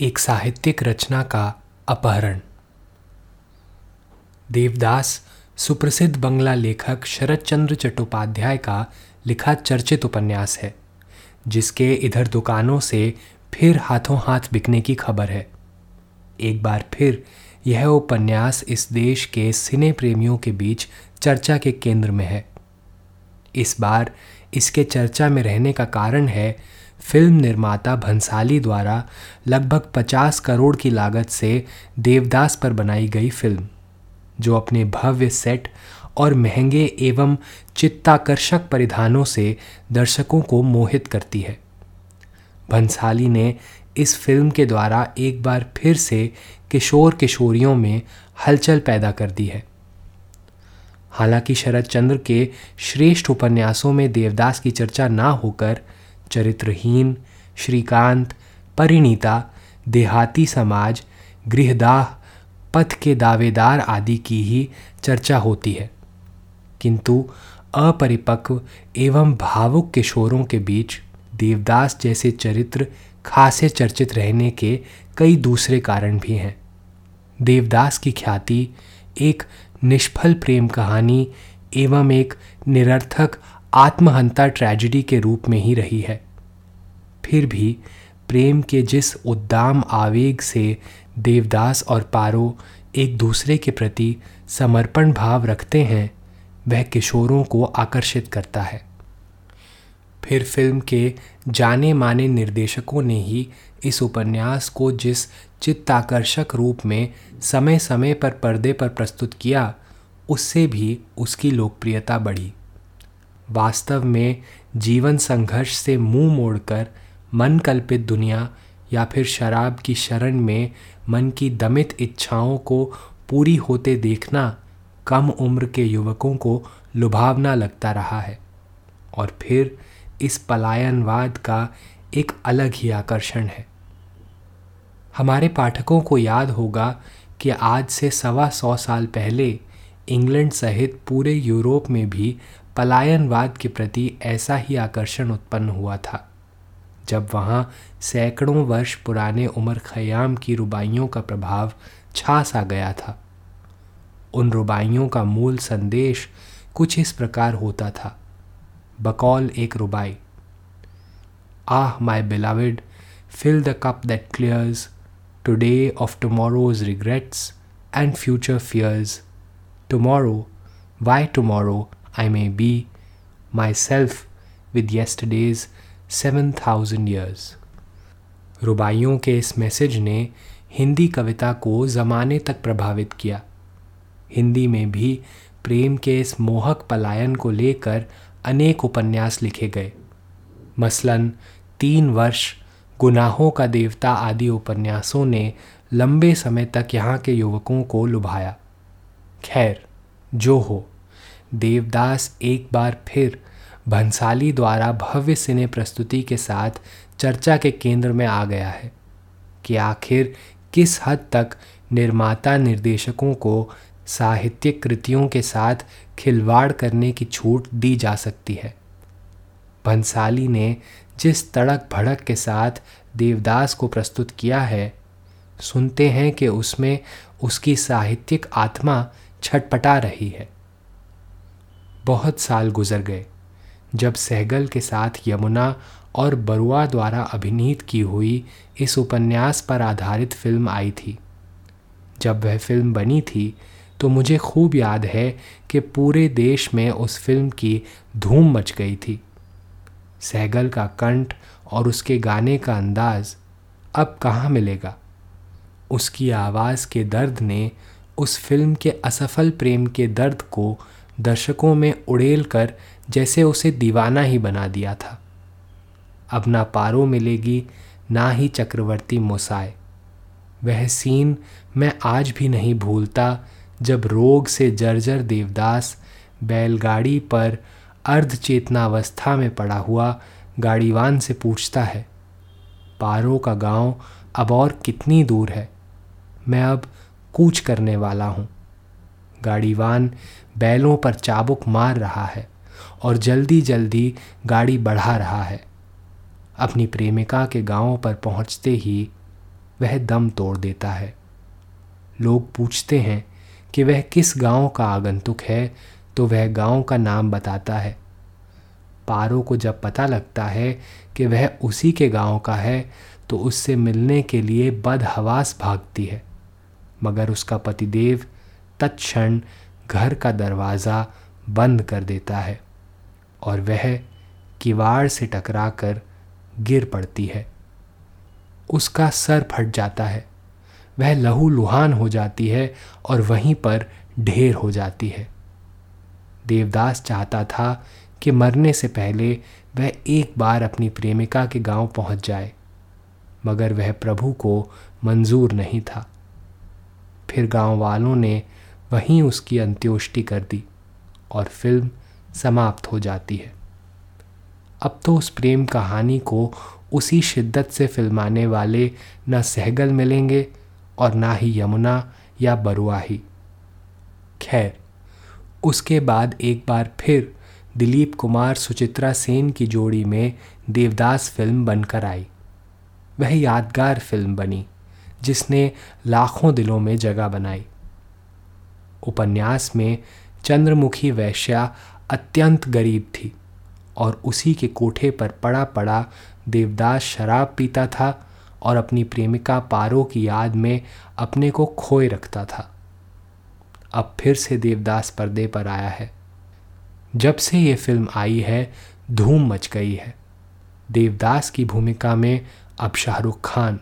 एक साहित्यिक रचना का अपहरण। देवदास, सुप्रसिद्ध बंगला लेखक शरद चंद्र चट्टोपाध्याय का लिखा चर्चित उपन्यास है, जिसके इधर दुकानों से फिर हाथों हाथ बिकने की खबर है। एक बार फिर यह उपन्यास इस देश के सिने प्रेमियों के बीच चर्चा के केंद्र में है। इस बार इसके चर्चा में रहने का कारण है फ़िल्म निर्माता भंसाली द्वारा लगभग 50 करोड़ की लागत से देवदास पर बनाई गई फ़िल्म, जो अपने भव्य सेट और महँगे एवं चित्ताकर्षक परिधानों से दर्शकों को मोहित करती है। भंसाली ने इस फ़िल्म के द्वारा एक बार फिर से किशोर किशोरियों में हलचल पैदा कर दी है। हालाँकि शरद चंद्र के श्रेष्ठ उपन्यासों में देवदास की चर्चा ना होकर चरित्रहीन, श्रीकांत, परिणीता, देहाती समाज, गृहदाह, पथ के दावेदार आदि की ही चर्चा होती है। किंतु अपरिपक्व एवं भावुक किशोरों के बीच देवदास जैसे चरित्र खासे चर्चित रहने के कई दूसरे कारण भी हैं। देवदास की ख्याति एक निष्फल प्रेम कहानी एवं एक निरर्थक आत्महंता ट्रेजिडी के रूप में ही रही है। फिर भी प्रेम के जिस उद्दाम आवेग से देवदास और पारो एक दूसरे के प्रति समर्पण भाव रखते हैं, वह किशोरों को आकर्षित करता है। फिर फ़िल्म के जाने माने निर्देशकों ने ही इस उपन्यास को जिस चित्ताकर्षक रूप में समय समय पर पर्दे पर प्रस्तुत किया, उससे भी उसकी लोकप्रियता बढ़ी। वास्तव में जीवन संघर्ष से मुँह मोड़कर मन कल्पित दुनिया या फिर शराब की शरण में मन की दमित इच्छाओं को पूरी होते देखना कम उम्र के युवकों को लुभावना लगता रहा है। और फिर इस पलायनवाद का एक अलग ही आकर्षण है। हमारे पाठकों को याद होगा कि आज से सवा सौ साल पहले इंग्लैंड सहित पूरे यूरोप में भी पलायनवाद के प्रति ऐसा ही आकर्षण उत्पन्न हुआ था। जब वहाँ सैकड़ों वर्ष पुराने उमर खयाम की रुबाइयों का प्रभाव छा सा गया था, उन रुबाइयों का मूल संदेश कुछ इस प्रकार होता था। बकौल एक रुबाई, आह my beloved, fill the cup that clears, today of tomorrow's regrets and future fears, tomorrow, why tomorrow I may be myself with yesterday's seven thousand years रुबाइयों के इस मैसेज ने हिंदी कविता को ज़माने तक प्रभावित किया। हिंदी में भी प्रेम के इस मोहक पलायन को लेकर अनेक उपन्यास लिखे गए। मसलन, तीन वर्ष गुनाहों का देवता आदि उपन्यासों ने लंबे समय तक यहाँ के युवकों को लुभाया। खैर, जो हो देवदास एक बार फिर भंसाली द्वारा भव्य सिने प्रस्तुति के साथ चर्चा के केंद्र में आ गया है कि आखिर किस हद तक निर्माता निर्देशकों को साहित्यिक कृतियों के साथ खिलवाड़ करने की छूट दी जा सकती है। भंसाली ने जिस तड़क भड़क के साथ देवदास को प्रस्तुत किया है, सुनते हैं कि उसमें उसकी साहित्यिक आत्मा छटपटा रही है। बहुत साल गुजर गए, जब सहगल के साथ यमुना और बरुआ द्वारा अभिनीत की हुई इस उपन्यास पर आधारित फ़िल्म आई थी। जब वह फ़िल्म बनी थी तो मुझे खूब याद है कि पूरे देश में उस फ़िल्म की धूम मच गई थी। सहगल का कंठ और उसके गाने का अंदाज अब कहाँ मिलेगा? उसकी आवाज़ के दर्द ने उस फ़िल्म के असफल प्रेम के दर्द को दर्शकों में उड़ेल कर जैसे उसे दीवाना ही बना दिया था। अब ना पारो मिलेगी, ना ही चक्रवर्ती मोसाए। वह सीन मैं आज भी नहीं भूलता, जब रोग से जर्जर देवदास बैलगाड़ी पर अर्ध चेतनावस्था में पड़ा हुआ गाड़ीवान से पूछता है, पारो का गाँव अब और कितनी दूर है? मैं अब कूच करने वाला हूँ। गाड़ीवान बैलों पर चाबुक मार रहा है और जल्दी जल्दी गाड़ी बढ़ा रहा है। अपनी प्रेमिका के गाँव पर पहुँचते ही वह दम तोड़ देता है। लोग पूछते हैं कि वह किस गाँव का आगंतुक है तो वह गाँव का नाम बताता है। पारो को जब पता लगता है कि वह उसी के गाँव का है तो उससे मिलने के लिए बदहवास भागती है। मगर उसका पतिदेव तत्क्षण घर का दरवाज़ा बंद कर देता है और वह किवाड़ से टकराकर गिर पड़ती है। उसका सर फट जाता है। वह लहू लुहान हो जाती है और वहीं पर ढेर हो जाती है। देवदास चाहता था कि मरने से पहले वह एक बार अपनी प्रेमिका के गाँव पहुँच जाए, मगर वह प्रभु को मंजूर नहीं था। फिर गाँव वालों ने वहीं उसकी अंत्योष्टि कर दी और फ़िल्म समाप्त हो जाती है। अब तो उस प्रेम कहानी को उसी शिद्दत से फिल्माने वाले न सहगल मिलेंगे और ना ही यमुना या बरुआही। खैर, उसके बाद एक बार फिर दिलीप कुमार सुचित्रा सेन की जोड़ी में देवदास फ़िल्म बनकर आई। वह यादगार फ़िल्म बनी, जिसने लाखों दिलों में जगह बनाई। उपन्यास में चंद्रमुखी वैश्या अत्यंत गरीब थी और उसी के कोठे पर पड़ा पड़ा देवदास शराब पीता था और अपनी प्रेमिका पारो की याद में अपने को खोए रखता था। अब फिर से देवदास पर्दे पर आया है। जब से ये फ़िल्म आई है, धूम मच गई है। देवदास की भूमिका में अब शाहरुख खान,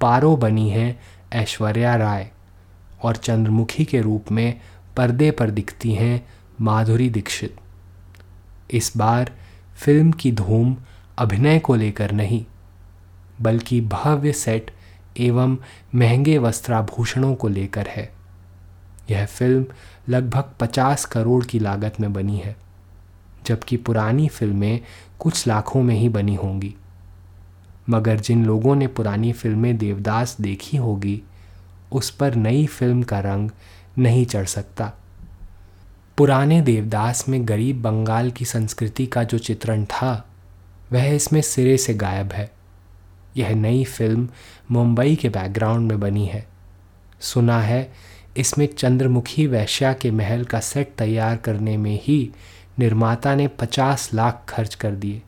पारो बनी है ऐश्वर्या राय। और चंद्रमुखी के रूप में पर्दे पर दिखती हैं माधुरी दीक्षित। इस बार फ़िल्म की धूम अभिनय को लेकर नहीं, बल्कि भव्य सेट एवं महँगे वस्त्राभूषणों को लेकर है। यह फ़िल्म लगभग 50 करोड़ की लागत में बनी है, जबकि पुरानी फ़िल्में कुछ लाखों में ही बनी होंगी। मगर जिन लोगों ने पुरानी फ़िल्में देवदास देखी होगी उस पर नई फ़िल्म का रंग नहीं चढ़ सकता। पुराने देवदास में गरीब बंगाल की संस्कृति का जो चित्रण था, वह इसमें सिरे से गायब है। यह नई फ़िल्म मुंबई के बैकग्राउंड में बनी है। सुना है, इसमें चंद्रमुखी वैश्या के महल का सेट तैयार करने में ही निर्माता ने पचास लाख खर्च कर दिए।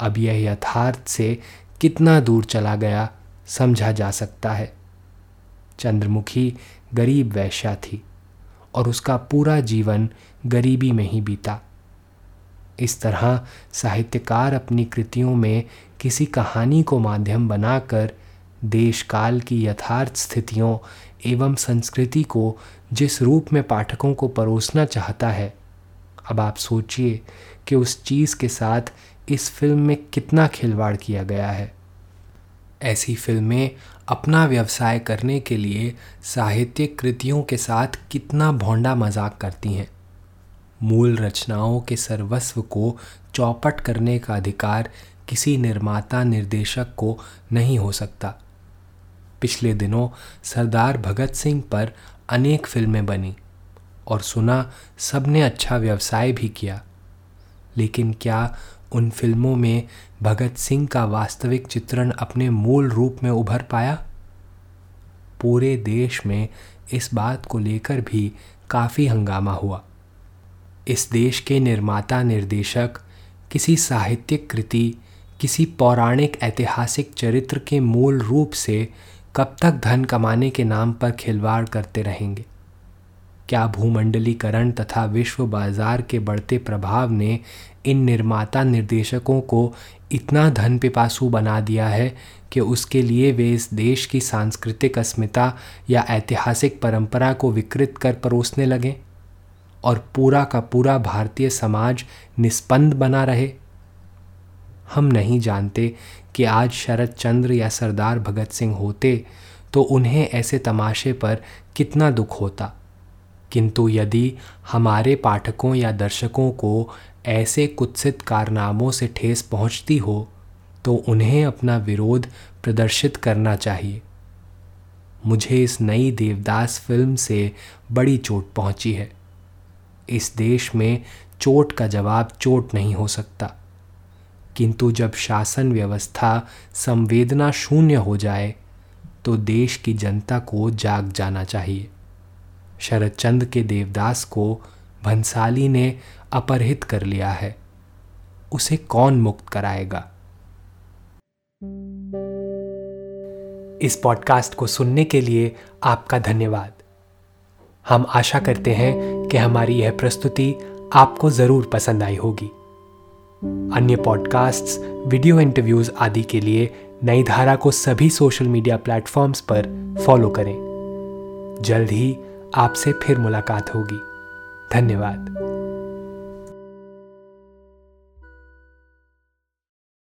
अब यह यथार्थ से कितना दूर चला गया समझा जा सकता है। चंद्रमुखी गरीब वैश्या थी और उसका पूरा जीवन गरीबी में ही बीता। इस तरह साहित्यकार अपनी कृतियों में किसी कहानी को माध्यम बनाकर देश काल की यथार्थ स्थितियों एवं संस्कृति को जिस रूप में पाठकों को परोसना चाहता है, अब आप सोचिए कि उस चीज़ के साथ इस फ़िल्म में कितना खिलवाड़ किया गया है। ऐसी फ़िल्में अपना व्यवसाय करने के लिए साहित्यिक कृतियों के साथ कितना भोंडा मज़ाक करती हैं। मूल रचनाओं के सर्वस्व को चौपट करने का अधिकार किसी निर्माता निर्देशक को नहीं हो सकता। पिछले दिनों सरदार भगत सिंह पर अनेक फ़िल्में बनी और सुना सबने अच्छा व्यवसाय भी किया। लेकिन क्या उन फ़िल्मों में भगत सिंह का वास्तविक चित्रण अपने मूल रूप में उभर पाया? पूरे देश में इस बात को लेकर भी काफ़ी हंगामा हुआ। इस देश के निर्माता निर्देशक किसी साहित्यिक कृति, किसी पौराणिक ऐतिहासिक चरित्र के मूल रूप से कब तक धन कमाने के नाम पर खिलवाड़ करते रहेंगे? क्या भूमंडलीकरण तथा विश्व बाज़ार के बढ़ते प्रभाव ने इन निर्माता निर्देशकों को इतना धन पिपासु बना दिया है कि उसके लिए वे इस देश की सांस्कृतिक अस्मिता या ऐतिहासिक परंपरा को विकृत कर परोसने लगे और पूरा का पूरा भारतीय समाज निष्पन्द बना रहे। हम नहीं जानते कि आज शरद चंद्र या सरदार भगत सिंह होते तो उन्हें ऐसे तमाशे पर कितना दुख होता। किंतु यदि हमारे पाठकों या दर्शकों को ऐसे कुत्सित कारनामों से ठेस पहुँचती हो तो उन्हें अपना विरोध प्रदर्शित करना चाहिए। मुझे इस नई देवदास फ़िल्म से बड़ी चोट पहुँची है। इस देश में चोट का जवाब चोट नहीं हो सकता। किंतु जब शासन व्यवस्था संवेदना शून्य हो जाए तो देश की जनता को जाग जाना चाहिए। शरद चंद्र के देवदास को भंसाली ने अपरहित कर लिया है। उसे कौन मुक्त कराएगा? इस पॉडकास्ट को सुनने के लिए आपका धन्यवाद। हम आशा करते हैं कि हमारी यह प्रस्तुति आपको ज़रूर पसंद आई होगी। अन्य पॉडकास्ट्स, वीडियो इंटरव्यूज़ आदि के लिए नई धारा को सभी सोशल मीडिया प्लेटफॉर्म्स पर फॉलो करें। जल्द ही आपसे फिर मुलाकात होगी। धन्यवाद।